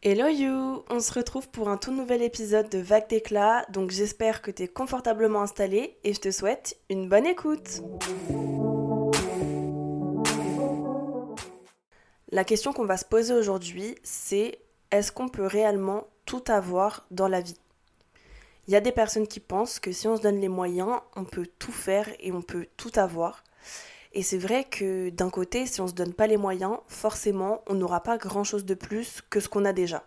Hello you On se retrouve pour un tout nouvel épisode de Vague d'éclat, donc j'espère que tu es confortablement installé et je te souhaite une bonne écoute La question qu'on va se poser aujourd'hui, c'est est-ce qu'on peut réellement tout avoir dans la vie? Il y a des personnes qui pensent que si on se donne les moyens, on peut tout faire et on peut tout avoir. Et c'est vrai que d'un côté, si on ne se donne pas les moyens, forcément, on n'aura pas grand-chose de plus que ce qu'on a déjà.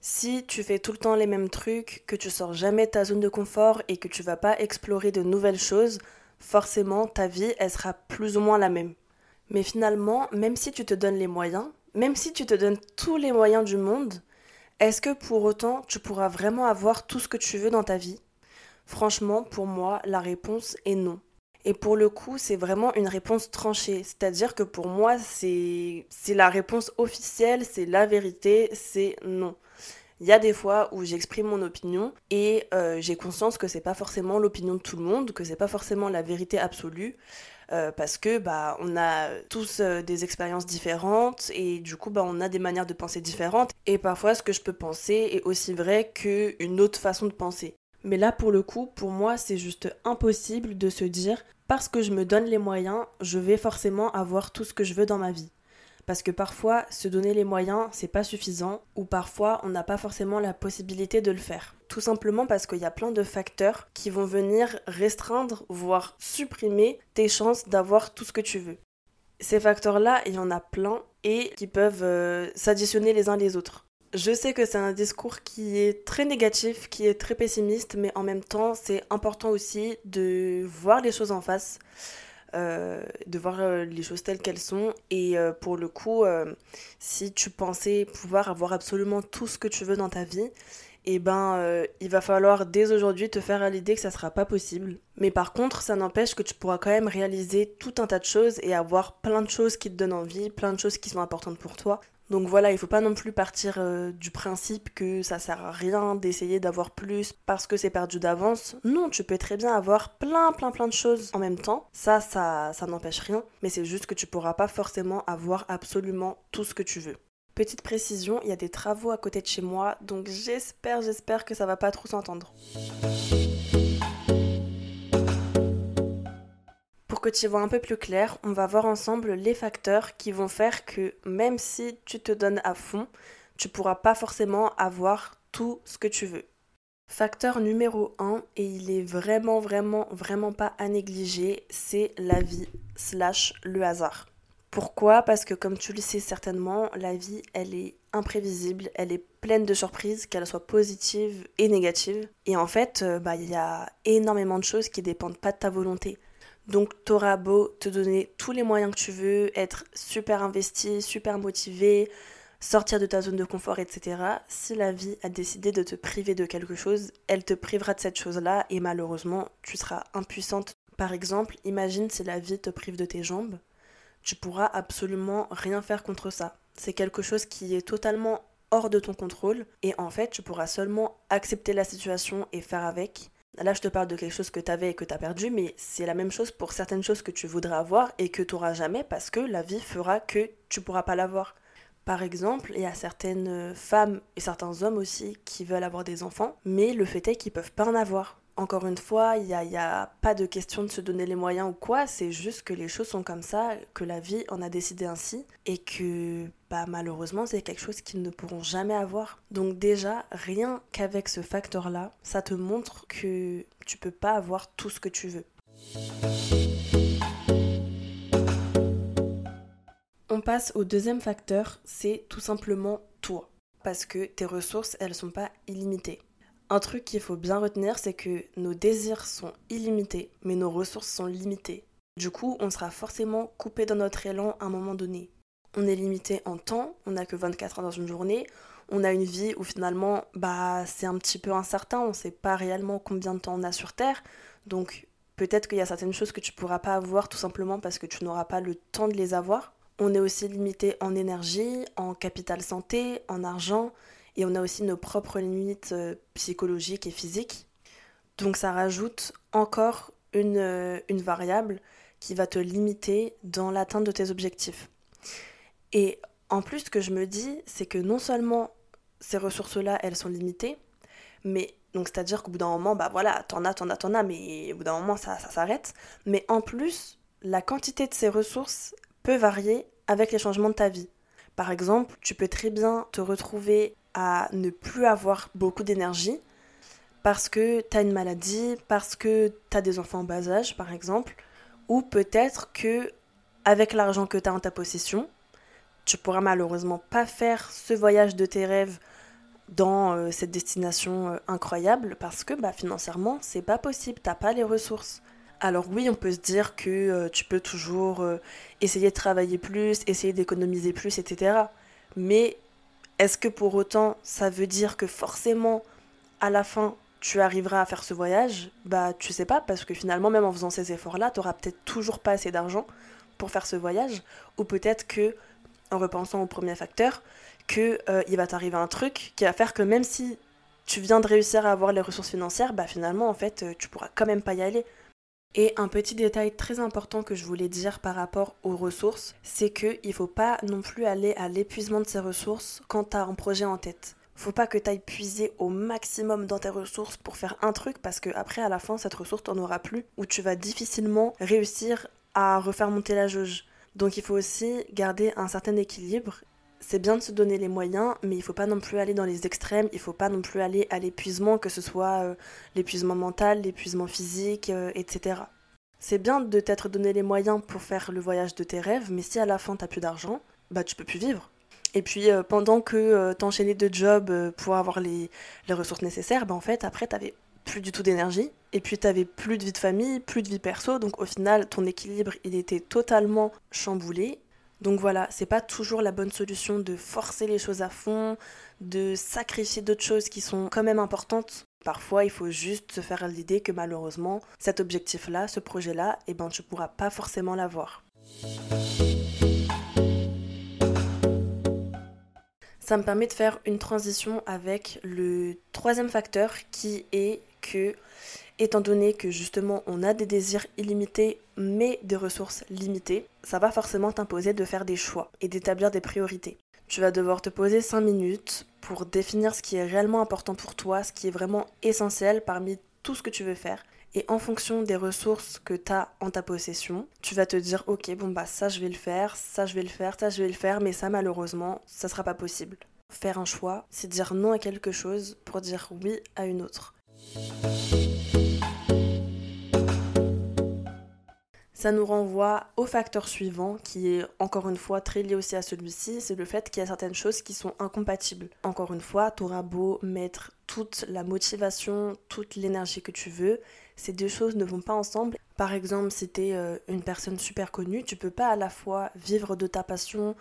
Si tu fais tout le temps les mêmes trucs, que tu sors jamais de ta zone de confort et que tu vas pas explorer de nouvelles choses, forcément ta vie elle sera plus ou moins la même. Mais finalement, même si tu te donnes les moyens, même si tu te donnes tous les moyens du monde, est-ce que pour autant tu pourras vraiment avoir tout ce que tu veux dans ta vie? Franchement, pour moi, la réponse est non. Et pour le coup, c'est vraiment une réponse tranchée. C'est-à-dire que pour moi, c'est la réponse officielle, c'est la vérité, c'est non. Il y a des fois où j'exprime mon opinion et euh, j'ai conscience que c'est pas forcément l'opinion de tout le monde, que c'est pas forcément la vérité absolue. Euh, parce que bah on a tous euh, des expériences différentes et du coup bah on a des manières de penser différentes et parfois ce que je peux penser est aussi vrai qu'une autre façon de penser. Mais là, pour le coup, pour moi, c'est juste impossible de se dire parce que je me donne les moyens, je vais forcément avoir tout ce que je veux dans ma vie. Parce que parfois, se donner les moyens, c'est pas suffisant, ou parfois, on n'a pas forcément la possibilité de le faire. Tout simplement parce qu'il y a plein de facteurs qui vont venir restreindre, voire supprimer tes chances d'avoir tout ce que tu veux. Ces facteurs-là, il y en a plein et qui peuvent euh, s'additionner les uns les autres. Je sais que c'est un discours qui est très négatif, qui est très pessimiste, mais en même temps, c'est important aussi de voir les choses en face, euh, de voir euh, les choses telles qu'elles sont. Et euh, pour le coup, si tu pensais pouvoir avoir absolument tout ce que tu veux dans ta vie, eh ben, il va falloir dès aujourd'hui te faire à l'idée que ça sera pas possible. Mais par contre, ça n'empêche que tu pourras quand même réaliser tout un tas de choses et avoir plein de choses qui te donnent envie, plein de choses qui sont importantes pour toi. Donc voilà, il faut pas non plus partir euh, du principe que ça sert à rien d'essayer d'avoir plus parce que c'est perdu d'avance. Non, tu peux très bien avoir plein plein plein de choses en même temps. Ça ça ça n'empêche rien, mais c'est juste que tu pourras pas forcément avoir absolument tout ce que tu veux. Petite précision, il y a des travaux à côté de chez moi, donc j'espère j'espère que ça va pas trop s'entendre. Que tu vois un peu plus clair, on va voir ensemble les facteurs qui vont faire que même si tu te donnes à fond, tu pourras pas forcément avoir tout ce que tu veux. Facteur numéro 1, et il est vraiment vraiment vraiment pas à négliger, c'est la vie slash le hasard. Pourquoi? Parce que comme tu le sais certainement, la vie, elle est imprévisible, elle est pleine de surprises, qu'elles soient positives et négatives. Et en fait, euh, bah, il y a énormément de choses qui dépendent pas de ta volonté. Donc t'auras beau te donner tous les moyens que tu veux, être super investi, super motivé, sortir de ta zone de confort, etc. Si la vie a décidé de te priver de quelque chose, elle te privera de cette chose-là et malheureusement tu seras impuissante. Par exemple, imagine si la vie te prive de tes jambes, tu pourras absolument rien faire contre ça. C'est quelque chose qui est totalement hors de ton contrôle et en fait tu pourras seulement accepter la situation et faire avec Là, je te parle de quelque chose que tu avais et que tu as perdu, mais c'est la même chose pour certaines choses que tu voudrais avoir et que tu n'auras jamais parce que la vie fera que tu pourras pas l'avoir. Par exemple, il y a certaines femmes et certains hommes aussi qui veulent avoir des enfants, mais le fait est qu'ils peuvent pas en avoir. Encore une fois, il n'y a, a, pas de question de se donner les moyens ou quoi, c'est juste que les choses sont comme ça, que la vie en a décidé ainsi, et que bah, malheureusement c'est quelque chose qu'ils ne pourront jamais avoir. Donc déjà, rien qu'avec ce facteur-là, ça te montre que tu peux pas avoir tout ce que tu veux. On passe au deuxième facteur, c'est tout simplement toi. Parce que tes ressources, elles sont pas illimitées. Un truc qu'il faut bien retenir, c'est que nos désirs sont illimités, mais nos ressources sont limitées. Du coup, on sera forcément coupé dans notre élan à un moment donné. On est limité en temps, on n'a que 24 heures dans une journée, on a une vie où finalement, bah, c'est un petit peu incertain, on ne sait pas réellement combien de temps on a sur Terre, donc peut-être qu'il y a certaines choses que tu pourras pas avoir tout simplement parce que tu n'auras pas le temps de les avoir. On est aussi limité en énergie, en capital santé, en argent, et on a aussi nos propres limites euh, psychologiques et physiques. Donc ça rajoute encore une, euh, une variable qui va te limiter dans l'atteinte de tes objectifs. Et en plus, ce que je me dis, c'est que non seulement ces ressources-là, elles sont limitées. Mais donc c'est-à-dire qu'au bout d'un moment, bah voilà, t'en as, t'en as, t'en as, mais au bout d'un moment, ça, ça s'arrête. Mais en plus, la quantité de ces ressources peut varier avec les changements de ta vie. Par exemple, tu peux très bien te retrouver à ne plus avoir beaucoup d'énergie parce que tu as une maladie, parce que tu as des enfants en bas âge, par exemple, ou peut-être que avec l'argent que tu en ta possession, tu pourras malheureusement pas faire ce voyage de tes rêves dans euh, cette destination euh, incroyable parce que bah, financièrement, c'est pas possible, t'as pas les ressources. Alors oui, on peut se dire que euh, tu peux toujours essayer de travailler plus, essayer d'économiser plus, etc. Mais est-ce que pour autant ça veut dire que forcément à la fin tu arriveras à faire ce voyage? Bah tu sais pas parce que finalement même en faisant ces efforts-là, tu auras peut-être toujours pas assez d'argent pour faire ce voyage. Ou peut-être que en repensant au premier facteur, que il va t'arriver un truc qui va faire que même si tu viens de réussir à avoir les ressources financières, bah finalement en fait tu pourras quand même pas y aller et un petit détail très important que je voulais dire par rapport aux ressources, c'est qu'il ne faut pas non plus aller à l'épuisement de ces ressources quand tu as un projet en tête. Faut pas que tu ailles puiser au maximum dans tes ressources pour faire un truc parce que après à la fin cette ressource t'en aura plus ou tu vas difficilement réussir à refaire monter la jauge. Donc il faut aussi garder un certain équilibre c'est bien de se donner les moyens, mais il faut pas non plus aller dans les extrêmes, il faut pas non plus aller à l'épuisement, que ce soit euh, l'épuisement mental, l'épuisement physique, euh, etc. C'est bien de t'être donné les moyens pour faire le voyage de tes rêves, mais si à la fin t'as plus d'argent, bah tu peux plus vivre. Et puis euh, pendant que t'enchaînais de jobs pour avoir les, ressources nécessaires, bah en fait après t'avais plus du tout d'énergie, et puis t'avais plus de vie de famille, plus de vie perso, donc au final ton équilibre il était totalement chamboulé, donc voilà, c'est pas toujours la bonne solution de forcer les choses à fond, de sacrifier d'autres choses qui sont quand même importantes. Parfois, il faut juste se faire l'idée que malheureusement, cet objectif-là, ce projet-là, eh ben, tu pourras pas forcément l'avoir. Ça me permet de faire une transition avec le troisième facteur qui est que étant donné que justement on a des désirs illimités mais des ressources limitées, ça va forcément t'imposer de faire des choix et d'établir des priorités. Tu vas devoir te poser 5 minutes pour définir ce qui est réellement important pour toi, ce qui est vraiment essentiel parmi tout ce que tu veux faire. Et en fonction des ressources que tu as en ta possession, tu vas te dire ok bon bah ça je vais le faire, ça je vais le faire, ça je vais le faire, mais ça malheureusement ça sera pas possible. Faire un choix, c'est dire non à quelque chose pour dire oui à une autre. Ça nous renvoie au facteur suivant, qui est encore une fois très lié aussi à celui-ci, c'est le fait qu'il y a certaines choses qui sont incompatibles. Encore une fois, tu auras beau mettre toute la motivation, toute l'énergie que tu veux, ces deux choses ne vont pas ensemble. Par exemple, si tu es euh, une personne super connue, tu peux pas à la fois vivre de ta passion,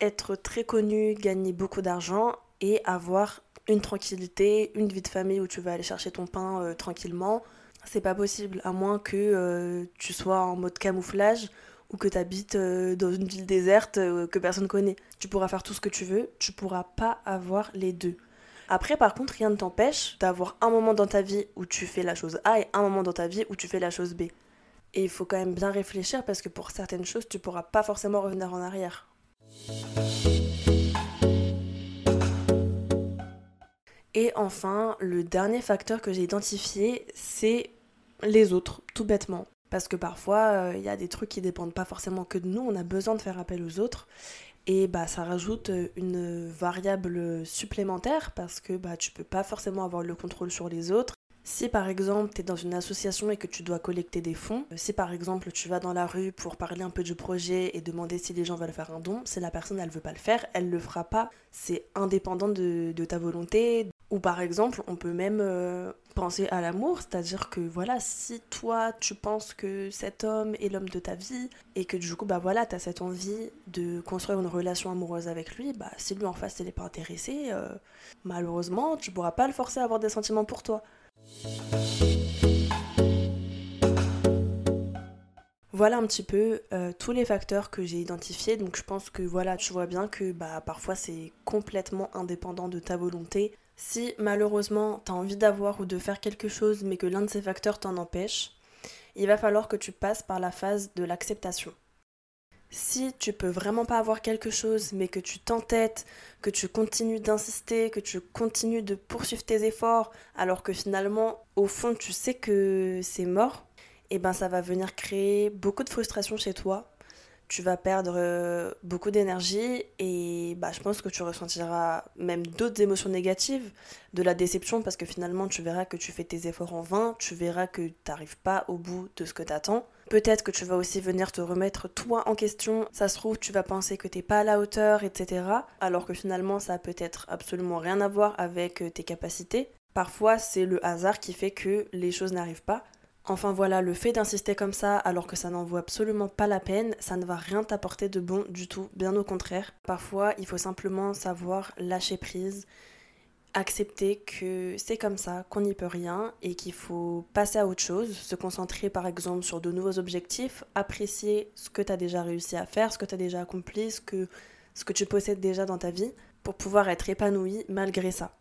être très connu, gagner beaucoup d'argent et avoir une tranquillité, une vie de famille où tu vas aller chercher ton pain euh, tranquillement c'est pas possible, à moins que euh, tu sois en mode camouflage ou que tu habites euh, dans une ville déserte euh, que personne connaît. Tu pourras faire tout ce que tu veux, tu pourras pas avoir les deux. Après, par contre, rien ne t'empêche d'avoir un moment dans ta vie où tu fais la chose A et un moment dans ta vie où tu fais la chose B. Et il faut quand même bien réfléchir parce que pour certaines choses, tu pourras pas forcément revenir en arrière. Et enfin, le dernier facteur que j'ai identifié, c'est les autres, tout bêtement. Parce que parfois, il euh, y a des trucs qui dépendent pas forcément que de nous, on a besoin de faire appel aux autres. Et bah, ça rajoute une variable supplémentaire parce que bah, tu peux pas forcément avoir le contrôle sur les autres. Si par exemple tu es dans une association et que tu dois collecter des fonds, euh, si par exemple tu vas dans la rue pour parler un peu du projet et demander si les gens veulent faire un don, si la personne elle veut pas le faire, elle le fera pas. C'est indépendant de, ta volonté. Ou par exemple, on peut même euh, penser à l'amour, c'est-à-dire que voilà, si toi tu penses que cet homme est l'homme de ta vie et que du coup bah voilà, tu as cette envie de construire une relation amoureuse avec lui, bah si lui en face il est pas intéressé, euh, malheureusement, tu pourras pas le forcer à avoir des sentiments pour toi. Voilà un petit peu euh, tous les facteurs que j'ai identifiés. Donc je pense que voilà, tu vois bien que bah, parfois c'est complètement indépendant de ta volonté. Si malheureusement tu as envie d'avoir ou de faire quelque chose mais que l'un de ces facteurs t'en empêche, il va falloir que tu passes par la phase de l'acceptation. Si tu peux vraiment pas avoir quelque chose, mais que tu t'entêtes, que tu continues d'insister, que tu continues de poursuivre tes efforts, alors que finalement, au fond, tu sais que c'est mort, eh ben ça va venir créer beaucoup de frustration chez toi, tu vas perdre euh, beaucoup d'énergie et bah, je pense que tu ressentiras même d'autres émotions négatives, de la déception parce que finalement tu verras que tu fais tes efforts en vain, tu verras que tu n'arrives pas au bout de ce que tu attends. Peut-être que tu vas aussi venir te remettre toi en question, ça se trouve tu vas penser que tu n'es pas à la hauteur, etc. Alors que finalement ça a peut-être absolument rien à voir avec euh, tes capacités. Parfois c'est le hasard qui fait que les choses n'arrivent pas. Enfin voilà, le fait d'insister comme ça alors que ça n'en vaut absolument pas la peine, ça ne va rien t'apporter de bon du tout, bien au contraire. Parfois, il faut simplement savoir lâcher prise, accepter que c'est comme ça, qu'on n'y peut rien et qu'il faut passer à autre chose, se concentrer par exemple sur de nouveaux objectifs, apprécier ce que tu as déjà réussi à faire, ce que tu as déjà accompli, ce que, ce que tu possèdes déjà dans ta vie pour pouvoir être épanoui malgré ça.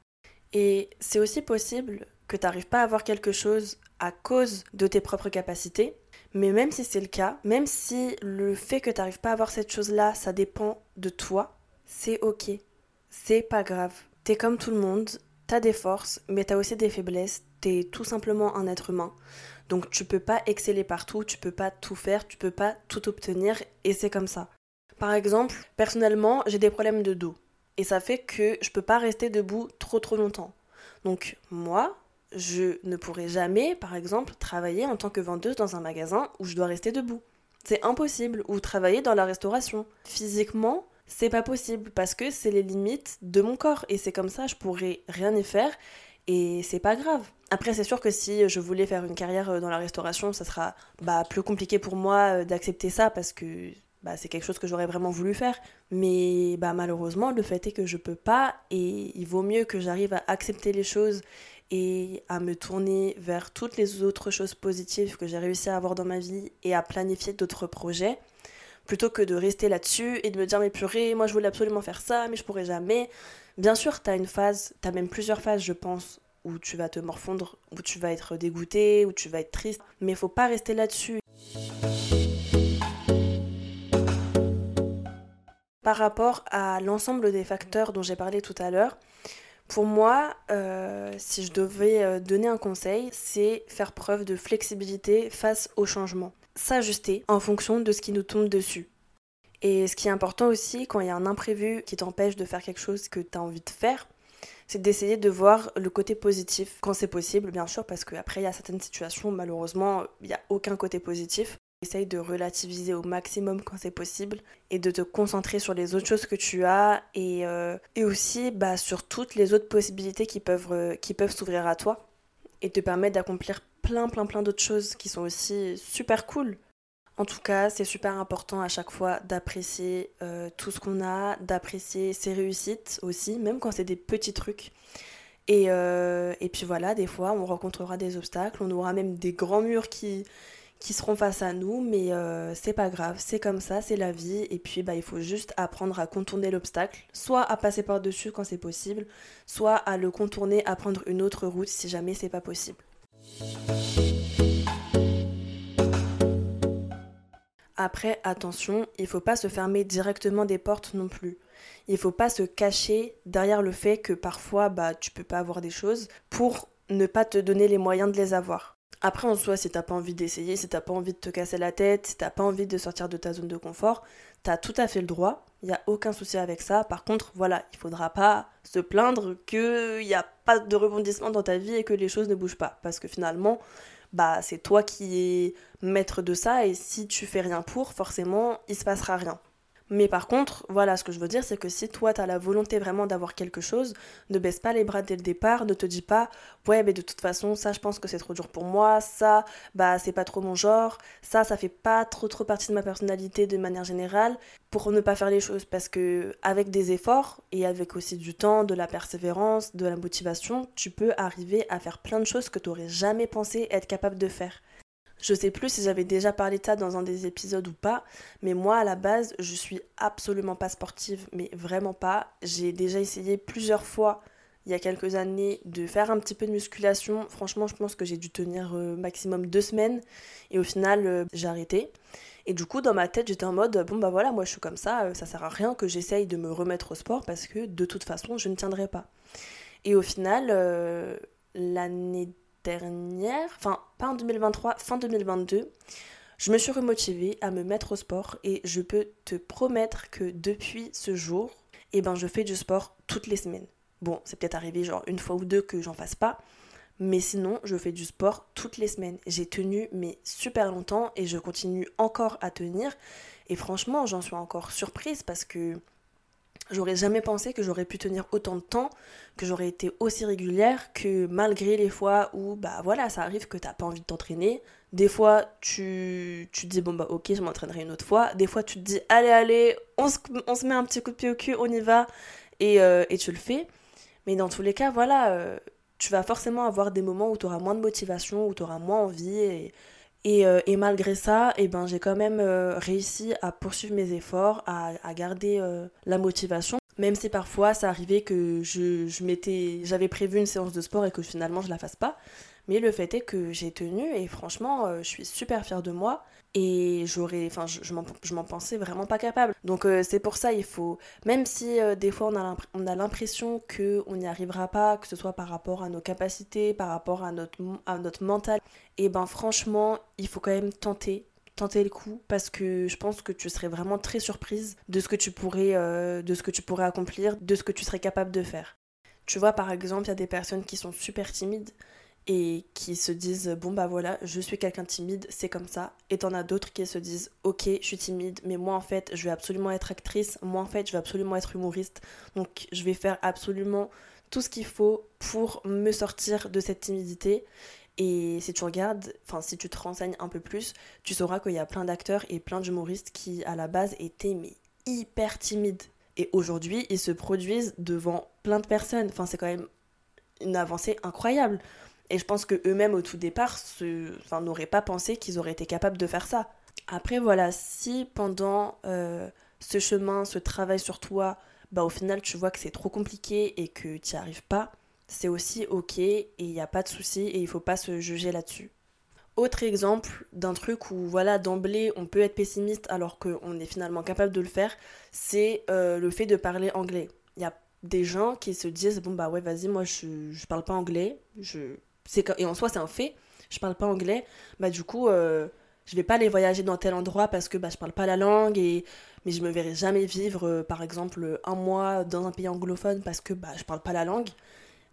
Et c'est aussi possible que tu n'arrives pas à avoir quelque chose à cause de tes propres capacités. Mais même si c'est le cas, même si le fait que tu n'arrives pas à avoir cette chose-là, ça dépend de toi, c'est ok. C'est pas grave. T'es comme tout le monde, t'as des forces, mais t'as aussi des faiblesses. T'es tout simplement un être humain. Donc tu peux pas exceller partout, tu peux pas tout faire, tu peux pas tout obtenir, et c'est comme ça. Par exemple, personnellement, j'ai des problèmes de dos. Et ça fait que je peux pas rester debout trop trop longtemps. Donc moi, je ne pourrai jamais, par exemple, travailler en tant que vendeuse dans un magasin où je dois rester debout. C'est impossible. Ou travailler dans la restauration. Physiquement, c'est pas possible parce que c'est les limites de mon corps. Et c'est comme ça, je pourrais rien y faire. Et c'est pas grave. Après, c'est sûr que si je voulais faire une carrière euh, dans la restauration, ça sera bah, plus compliqué pour moi euh, d'accepter ça parce que bah, c'est quelque chose que j'aurais vraiment voulu faire. Mais bah, malheureusement, le fait est que je peux pas et il vaut mieux que j'arrive à accepter les choses et à me tourner vers toutes les autres choses positives que j'ai réussi à avoir dans ma vie et à planifier d'autres projets plutôt que de rester là-dessus et de me dire mais purée, moi je voulais absolument faire ça mais je pourrais jamais. Bien sûr, tu as une phase, tu as même plusieurs phases je pense où tu vas te morfondre, où tu vas être dégoûté, où tu vas être triste, mais il faut pas rester là-dessus. Par rapport à l'ensemble des facteurs dont j'ai parlé tout à l'heure, pour moi, euh, si je devais euh, donner un conseil, c'est faire preuve de flexibilité face au changement. S'ajuster en fonction de ce qui nous tombe dessus. Et ce qui est important aussi, quand il y a un imprévu qui t'empêche de faire quelque chose que tu as envie de faire, c'est d'essayer de voir le côté positif quand c'est possible, bien sûr, parce qu'après, il y a certaines situations, malheureusement, il n'y a aucun côté positif. Essaye de relativiser au maximum quand c'est possible et de te concentrer sur les autres choses que tu as et, euh, et aussi bah, sur toutes les autres possibilités qui peuvent, euh, qui peuvent s'ouvrir à toi et te permettre d'accomplir plein plein plein d'autres choses qui sont aussi super cool. En tout cas, c'est super important à chaque fois d'apprécier euh, tout ce qu'on a, d'apprécier ses réussites aussi, même quand c'est des petits trucs. Et, et puis voilà, des fois, on rencontrera des obstacles, on aura même des grands murs qui, qui seront face à nous, mais euh, c'est pas grave, c'est comme ça, c'est la vie, et puis bah, il faut juste apprendre à contourner l'obstacle, soit à passer par-dessus quand c'est possible, soit à le contourner, à prendre une autre route si jamais c'est pas possible. Après, attention, il faut pas se fermer directement des portes non plus. Il faut pas se cacher derrière le fait que parfois bah tu peux pas avoir des choses pour ne pas te donner les moyens de les avoir. Après, en soi, si t'as pas envie d'essayer, si t'as pas envie de te casser la tête, si t'as pas envie de sortir de ta zone de confort, t'as tout à fait le droit. Il n'y a aucun souci avec ça. Par contre, voilà, il faudra pas se plaindre qu'il n'y a pas de rebondissement dans ta vie et que les choses ne bougent pas. Parce que finalement, bah, c'est toi qui es maître de ça et si tu fais rien pour, forcément, il se passera rien. Mais par contre, voilà, ce que je veux dire, c'est que si toi, tu as la volonté vraiment d'avoir quelque chose, ne baisse pas les bras dès le départ, ne te dis pas, ouais, mais de toute façon, ça, je pense que c'est trop dur pour moi, ça, bah, c'est pas trop mon genre, ça, ça fait pas trop trop partie de ma personnalité de manière générale, pour ne pas faire les choses. Parce que avec des efforts et avec aussi du temps, de la persévérance, de la motivation, tu peux arriver à faire plein de choses que tu n'aurais jamais pensé être capable de faire. Je sais plus si j'avais déjà parlé de ça dans un des épisodes ou pas, mais moi à la base, je suis absolument pas sportive, mais vraiment pas. J'ai déjà essayé plusieurs fois il y a quelques années de faire un petit peu de musculation. Franchement, je pense que j'ai dû tenir euh, maximum deux semaines et au final, euh, j'ai arrêté. Et du coup, dans ma tête, j'étais en mode, bon bah voilà, moi je suis comme ça, ça sert à rien que j'essaye de me remettre au sport parce que de toute façon, je ne tiendrai pas. Et au final, l'année enfin pas en 2023, fin 2022, je me suis remotivée à me mettre au sport et je peux te promettre que depuis ce jour, eh ben, je fais du sport toutes les semaines. Bon, c'est peut-être arrivé genre une fois ou deux que j'en fasse pas, mais sinon, je fais du sport toutes les semaines. J'ai tenu mais super longtemps et je continue encore à tenir. Et franchement, j'en suis encore surprise parce que J'aurais jamais pensé que j'aurais pu tenir autant de temps, que j'aurais été aussi régulière, que malgré les fois où, bah voilà, ça arrive que t'as pas envie de t'entraîner. Des fois, tu, tu te dis, bon bah ok, je m'entraînerai une autre fois. Des fois, tu te dis, allez, allez, on se, on se met un petit coup de pied au cul, on y va, et, euh, et tu le fais. Mais dans tous les cas, voilà, euh, tu vas forcément avoir des moments où tu auras moins de motivation, où tu auras moins envie, euh, et, malgré ça, eh ben, j'ai quand même euh, réussi à poursuivre mes efforts, à, garder euh, la motivation. Même si parfois ça arrivait que je, j'avais prévu une séance de sport et que finalement je la fasse pas. Mais le fait est que j'ai tenu et franchement, je suis super fière de moi et j'aurais enfin je, je m'en pensais vraiment pas capable. Donc euh, c'est pour ça il faut même si euh, des fois on a l'impression que on n'y arrivera pas que ce soit par rapport à nos capacités par rapport à notre à notre mental et ben franchement il faut quand même tenter tenter le coup parce que je pense que tu serais vraiment très surprise de ce que tu pourrais euh, de ce que tu pourrais accomplir de ce que tu serais capable de faire. Tu vois par exemple il y a des personnes qui sont super timides et qui se disent bon bah voilà je suis quelqu'un timide c'est comme ça et t'en as d'autres qui se disent ok je suis timide mais moi en fait je vais absolument être actrice moi en fait je vais absolument être humoriste donc je vais faire absolument tout ce qu'il faut pour me sortir de cette timidité et si tu regardes, enfin si tu te renseignes un peu plus, tu sauras qu'il y a plein d'acteurs et plein d'humoristes qui à la base étaient hyper timides. Et aujourd'hui, ils se produisent devant plein de personnes. Enfin, c'est quand même une avancée incroyable. Et je pense que eux-mêmes au tout départ enfin, n'auraient pas pensé qu'ils auraient été capables de faire ça. Après voilà, si pendant euh, ce chemin, ce travail sur toi, bah au final tu vois que c'est trop compliqué et que tu n'y arrives pas, c'est aussi ok et il n'y a pas de souci et il faut pas se juger là-dessus. Autre exemple d'un truc où voilà d'emblée on peut être pessimiste alors qu'on est finalement capable de le faire, c'est euh, le fait de parler anglais. Il y a des gens qui se disent bon bah ouais vas-y moi je, je parle pas anglais, je et en soi c'est un fait je parle pas anglais bah du coup euh, je vais pas aller voyager dans tel endroit parce que bah je parle pas la langue et mais je me verrai jamais vivre euh, par exemple un mois dans un pays anglophone parce que bah je parle pas la langue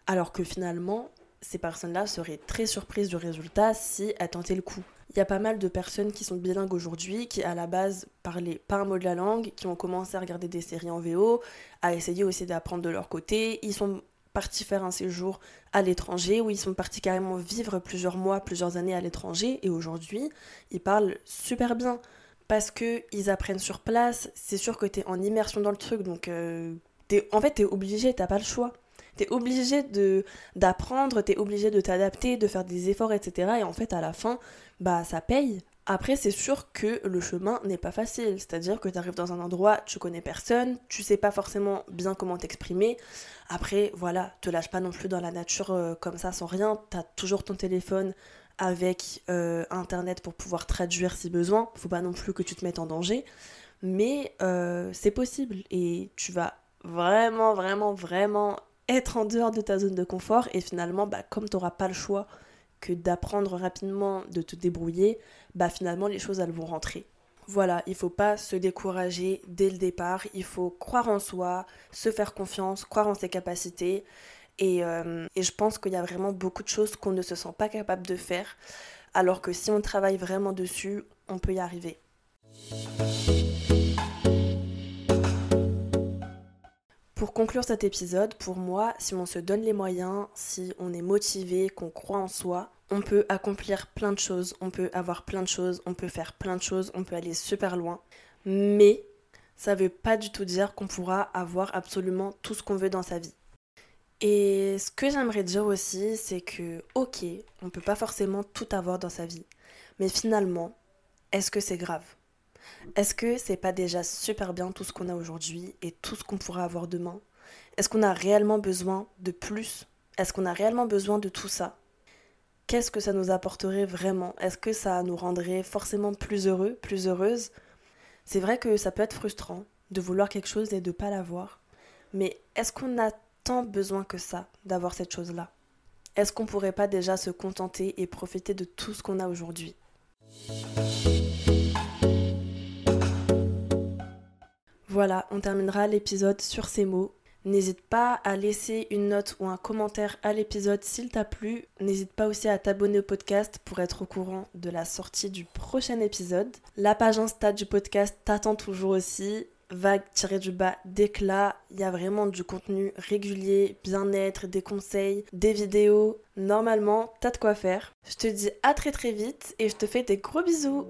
alors que finalement ces personnes-là seraient très surprises du résultat si elles tentaient le coup. Il y a pas mal de personnes qui sont bilingues aujourd'hui, qui à la base parlaient pas un mot de la langue, qui ont commencé à regarder des séries en VO, à essayer aussi d'apprendre de leur côté. Ils sont partis faire un séjour à l'étranger, où ils sont partis carrément vivre plusieurs mois, plusieurs années à l'étranger, et aujourd'hui, ils parlent super bien. Parce qu'ils apprennent sur place, c'est sûr que tu es en immersion dans le truc, donc euh, en fait, tu es obligé, t'as pas le choix. Tu es obligé d'apprendre, tu es obligé de t'adapter, de faire des efforts, etc. Et en fait, à la fin, bah ça paye. Après, c'est sûr que le chemin n'est pas facile, c'est-à-dire que tu arrives dans un endroit, tu connais personne, tu sais pas forcément bien comment t'exprimer. Après, voilà, te lâche pas non plus dans la nature euh, comme ça sans rien, tu as toujours ton téléphone avec euh, internet pour pouvoir traduire si besoin, faut pas non plus que tu te mettes en danger, mais euh, c'est possible. Et tu vas vraiment, vraiment, vraiment être en dehors de ta zone de confort. Et finalement, bah, comme tu n'auras pas le choix que d'apprendre rapidement, de te débrouiller, bah finalement les choses elles vont rentrer. Voilà, il faut pas se décourager dès le départ, il faut croire en soi, se faire confiance, croire en ses capacités. Et, euh, et je pense qu'il y a vraiment beaucoup de choses qu'on ne se sent pas capable de faire, alors que si on travaille vraiment dessus, on peut y arriver. Pour conclure cet épisode, pour moi, si on se donne les moyens, si on est motivé, qu'on croit en soi, on peut accomplir plein de choses, on peut avoir plein de choses, on peut faire plein de choses, on peut aller super loin. Mais ça veut pas du tout dire qu'on pourra avoir absolument tout ce qu'on veut dans sa vie. Et ce que j'aimerais dire aussi, c'est que, ok, on peut pas forcément tout avoir dans sa vie. Mais finalement, est-ce que c'est grave? Est-ce que c'est pas déjà super bien tout ce qu'on a aujourd'hui et tout ce qu'on pourra avoir demain? Est-ce qu'on a réellement besoin de plus? Est-ce qu'on a réellement besoin de tout ça? Qu'est-ce que ça nous apporterait vraiment? Est-ce que ça nous rendrait forcément plus heureux, plus heureuses C'est vrai que ça peut être frustrant de vouloir quelque chose et de pas l'avoir. Mais est-ce qu'on a tant besoin que ça d'avoir cette chose-là? Est-ce qu'on pourrait pas déjà se contenter et profiter de tout ce qu'on a aujourd'hui? Voilà, on terminera l'épisode sur ces mots. N'hésite pas à laisser une note ou un commentaire à l'épisode s'il t'a plu. N'hésite pas aussi à t'abonner au podcast pour être au courant de la sortie du prochain épisode. La page Insta du podcast t'attend toujours aussi. Vague tiré du bas d'éclat. Il y a vraiment du contenu régulier, bien-être, des conseils, des vidéos. Normalement, t'as de quoi faire. Je te dis à très très vite et je te fais des gros bisous.